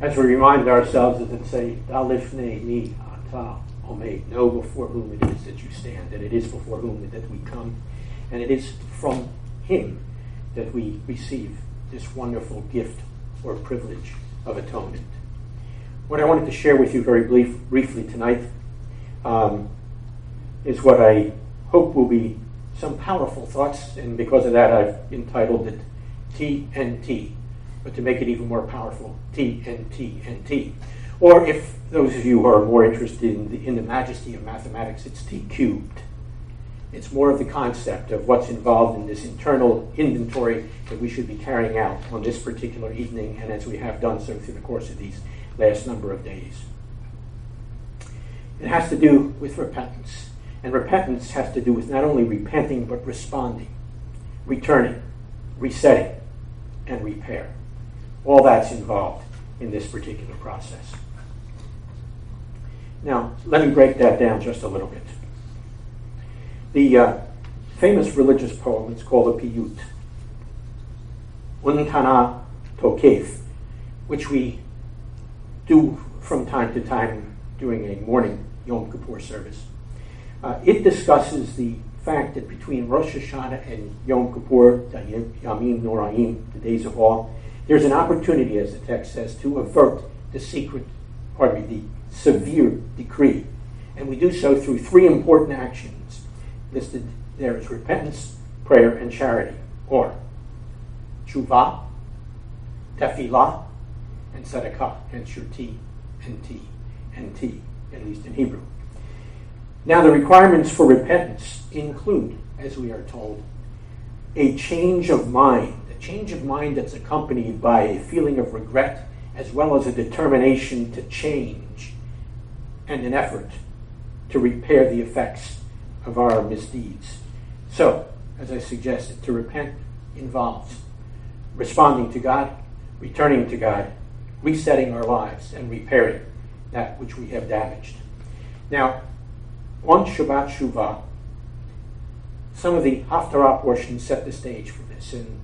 as we remind ourselves of it say, Dalifne mi ata omed, know before whom it is that you stand, that it is before whom that we come, and it is from him that we receive this wonderful gift or privilege of atonement. What I wanted to share with you very brief, briefly tonight um, is what I hope will be some powerful thoughts, and because of that, I've entitled it TNT. But to make it even more powerful, TNT Or if those of you who are more interested in the, in the majesty of mathematics, it's T cubed. It's more of the concept of what's involved in this internal inventory that we should be carrying out on this particular evening, and as we have done so through the course of these last number of days. It has to do with repentance. And repentance has to do with not only repenting, but responding, returning, resetting, and repair. All that's involved in this particular process. Now, let me break that down just a little bit. The uh, famous religious poem is called the Piyut, Unetaneh Tokef, which we do from time to time during a morning Yom Kippur service. Uh, it discusses the fact that between Rosh Hashanah and Yom Kippur, Yamim Noraim, the days of awe, there's an opportunity, as the text says, to avert the secret, pardon me, the severe decree. And we do so through three important actions. Listed there as repentance, prayer, and charity, or tshuva, tefillah, and tzedakah, hence your T and T and T, at least in Hebrew. Now, the requirements for repentance include, as we are told, a change of mind, a change of mind that's accompanied by a feeling of regret as well as a determination to change and an effort to repair the effects of our misdeeds. So, as I suggested, to repent involves responding to God, returning to God, resetting our lives and repairing that which we have damaged. Now, on Shabbat Shuvah, some of the Haftarah portions set the stage for this, and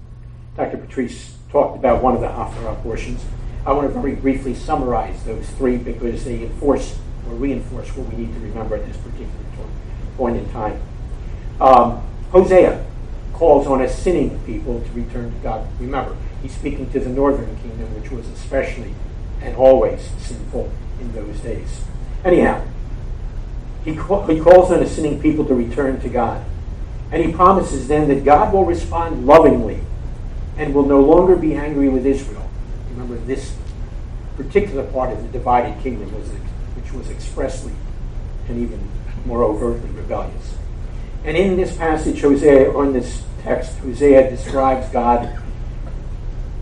Dr. Patrice talked about one of the Haftarah portions. I want to very briefly summarize those three because they enforce or reinforce what we need to remember at this particular point in time. Um, Hosea calls on a sinning people to return to God. Remember, he's speaking to the northern kingdom, which was especially and always sinful in those days. Anyhow, he, he calls on a sinning people to return to God. And he promises then that God will respond lovingly and will no longer be angry with Israel. Remember, this particular part of the divided kingdom was which was expressly and even more overtly rebellious. And in this passage, Hosea, or in this text, Hosea describes God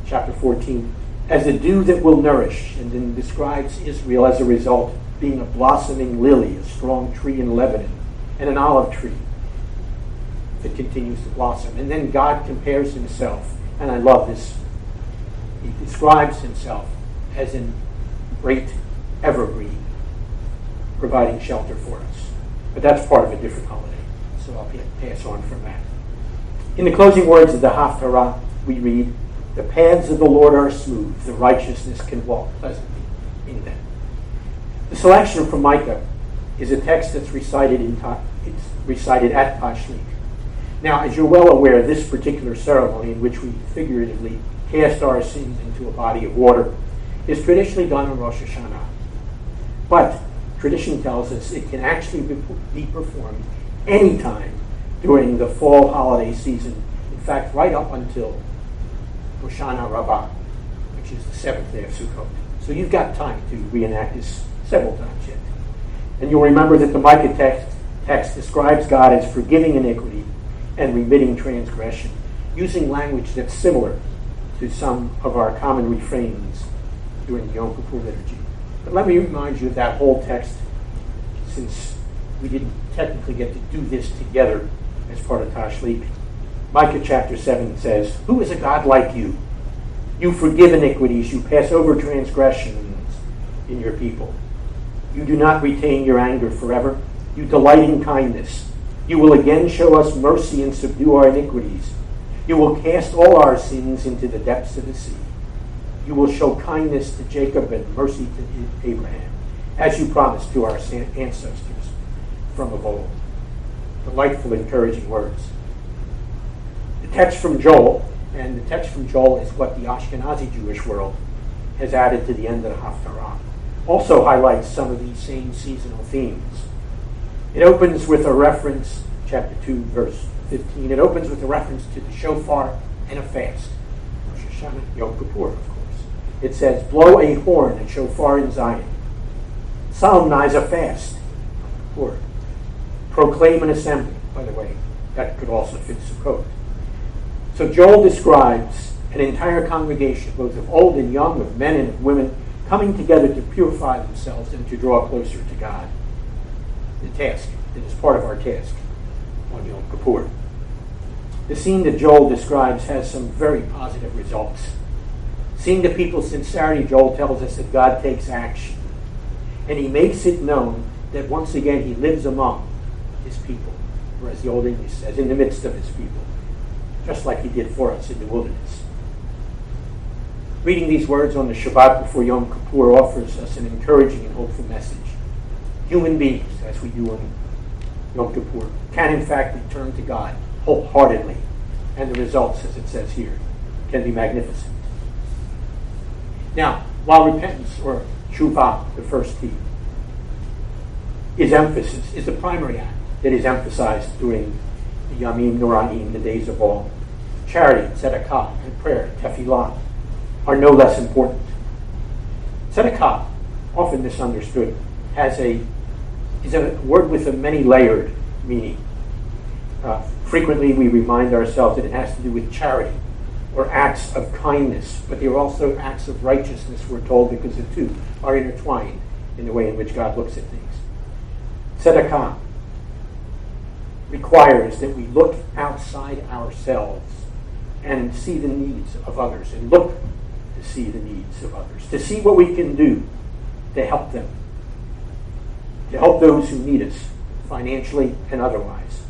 chapter 14, as a dew that will nourish, and then describes Israel as a result being a blossoming lily, a strong tree in Lebanon, and an olive tree that continues to blossom. And then God compares himself, and I love this. He describes himself as a great evergreen, providing shelter for us. But that's part of a different holiday, so I'll pass on from that. In the closing words of the Haftarah, we read, the paths of the Lord are smooth, the righteousness can walk pleasantly in them. The selection from Micah is a text that's recited, in, it's recited at Tashlich. Now, as you're well aware, this particular ceremony, in which we figuratively cast our sins into a body of water, is traditionally done on Rosh Hashanah. But tradition tells us it can actually be performed anytime during the fall holiday season. In fact, right up until Hoshana Rabbah, which is the seventh day of Sukkot. So you've got time to reenact this several times yet. And you'll remember that the Micah text, text describes God as forgiving iniquity and remitting transgression, using language that's similar to some of our common refrains during the Yom Kippur liturgy. But let me remind you of that whole text, since we didn't technically get to do this together as part of Tashlich. Micah chapter 7 says, Who is a God like you? You forgive iniquities, you pass over transgressions in your people. You do not retain your anger forever. You delight in kindness. You will again show us mercy and subdue our iniquities. You will cast all our sins into the depths of the sea. you will show kindness to Jacob and mercy to Abraham, as you promised to our ancestors from of old. Delightful, encouraging words. The text from Joel, and the text from Joel is what the Ashkenazi Jewish world has added to the end of the Haftarah, also highlights some of these same seasonal themes. It opens with a reference, chapter 2, verse 15, it opens with a reference to the shofar and a fast. Rosh Hashanah, Yom Kippur, of course. It says, blow a horn and shofar in Zion. Solemnize a fast, or proclaim an assembly. By the way, that could also fit Sukkot. So Joel describes an entire congregation, both of old and young, of men and of women, coming together to purify themselves and to draw closer to God. The task It is part of our task on Yom Kippur. The scene that Joel describes has some very positive results. Seeing the people's sincerity, Joel tells us that God takes action. And he makes it known that once again he lives among his people, or as the Old English says, in the midst of his people, just like he did for us in the wilderness. Reading these words on the Shabbat before Yom Kippur offers us an encouraging and hopeful message. Human beings, as we do on Yom Kippur, can in fact return to God wholeheartedly. And the results, as it says here, can be magnificent. Now, while repentance, or tshuva, the first T, is emphasis, is the primary act that is emphasized during the Yamim the days of all, charity, tzedakah, and prayer, tefillah, are no less important. Tzedakah, often misunderstood, has a is a word with a many layered meaning. Uh, frequently, we remind ourselves that it has to do with charity or acts of kindness, but there are also acts of righteousness, we're told, because the two are intertwined in the way in which God looks at things. Tzedakah requires that we look outside ourselves and see the needs of others and look to see the needs of others, to see what we can do to help them, to help those who need us financially and otherwise.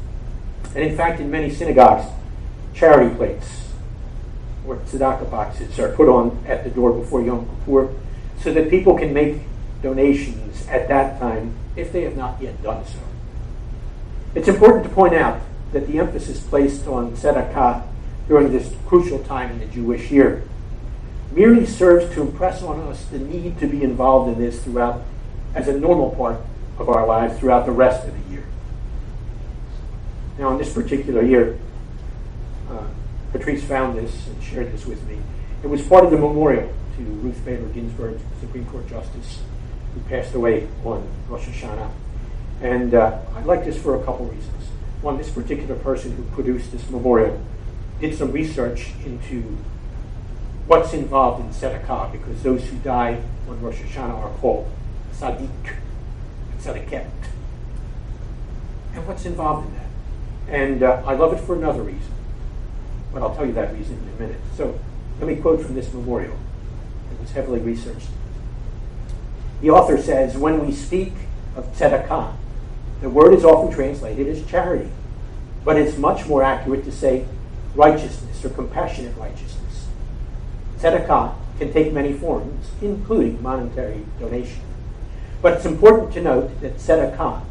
And in fact, in many synagogues, charity plates or tzedakah boxes are put on at the door before Yom Kippur so that people can make donations at that time if they have not yet done so. It's important to point out that the emphasis placed on tzedakah during this crucial time in the Jewish year merely serves to impress on us the need to be involved in this throughout as a normal part of our lives throughout the rest of the year. Now, in this particular year, uh, Patrice found this and shared this with me. It was part of the memorial to Ruth Bader Ginsburg, Supreme Court Justice, who passed away on Rosh Hashanah. And uh, I like this for a couple reasons. One, this particular person who produced this memorial did some research into what's involved in tzedakah, because those who die on Rosh Hashanah are called tzaddik, tzaddiket. And what's involved in that? And uh, I love it for another reason. But I'll tell you that reason in a minute. So let me quote from this memorial. It was heavily researched. The author says, when we speak of tzedakah, the word is often translated as charity, but it's much more accurate to say righteousness or compassionate righteousness. Tzedakah can take many forms, including monetary donation. But it's important to note that tzedakah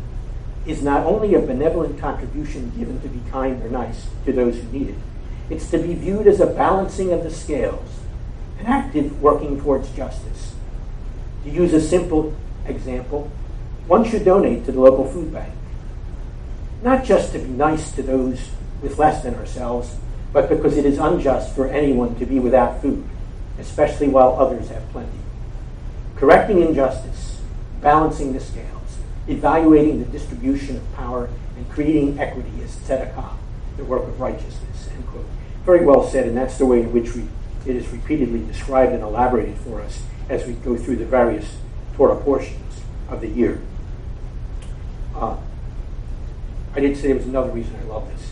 is not only a benevolent contribution given to be kind or nice to those who need it, it's to be viewed as a balancing of the scales, an active working towards justice. To use a simple example, one should donate to the local food bank. Not just to be nice to those with less than ourselves, but because it is unjust for anyone to be without food, especially while others have plenty. Correcting injustice, balancing the scales, evaluating the distribution of power, and creating equity is tzedakah, the work of righteousness. End quote. Very well said, and that's the way in which we, it is repeatedly described and elaborated for us as we go through the various Torah portions of the year. Uh, I did say there was another reason I love this.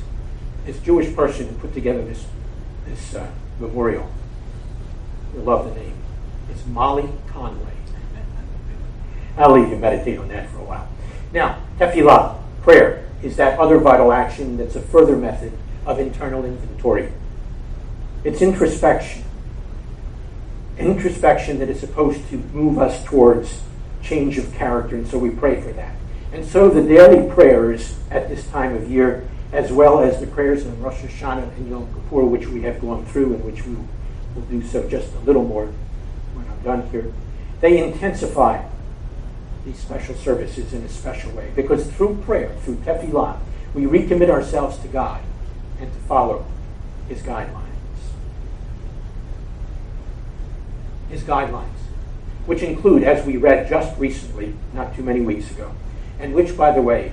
This Jewish person who put together this this uh, memorial, I love the name. It's Molly Conway. I'll leave you meditate on that for a while. Now, tefillah, prayer, is that other vital action that's a further method of internal inventory. It's introspection. introspection that is supposed to move us towards change of character, and so we pray for that. And so the daily prayers at this time of year, as well as the prayers in Rosh Hashanah and Yom Kippur, which we have gone through and which we will do so just a little more when I'm done here, they intensify these special services in a special way. Because through prayer, through tefillah, we recommit ourselves to God and to follow His guidelines. His guidelines, which include, as we read just recently, not too many weeks ago, and which, by the way,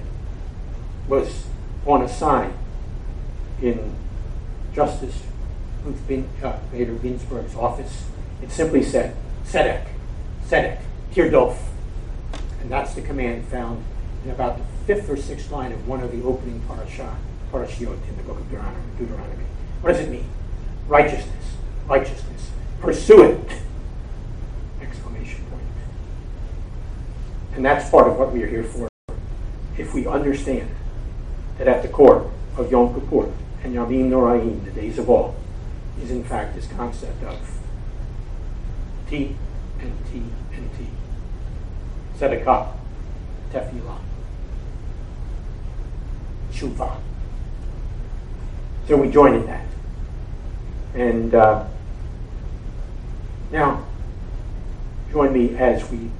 was on a sign in Justice Ruth uh, Bader Ginsburg's office. It simply said, Tzedek, Tzedek, Tirdof. And that's the command found in about the fifth or sixth line of one of the opening parashah, parashiot in the book of Deuteronomy. Deuteronomy. What does it mean? Righteousness, righteousness. Pursue it. Exclamation point. And that's part of what we are here for. If we understand that at the core of Yom Kippur and Yamim Noraim, the days of all, is in fact this concept of T and T and T. Tzedakah, Tefillah, Shuvah. So we join in that. And uh, now, join me as we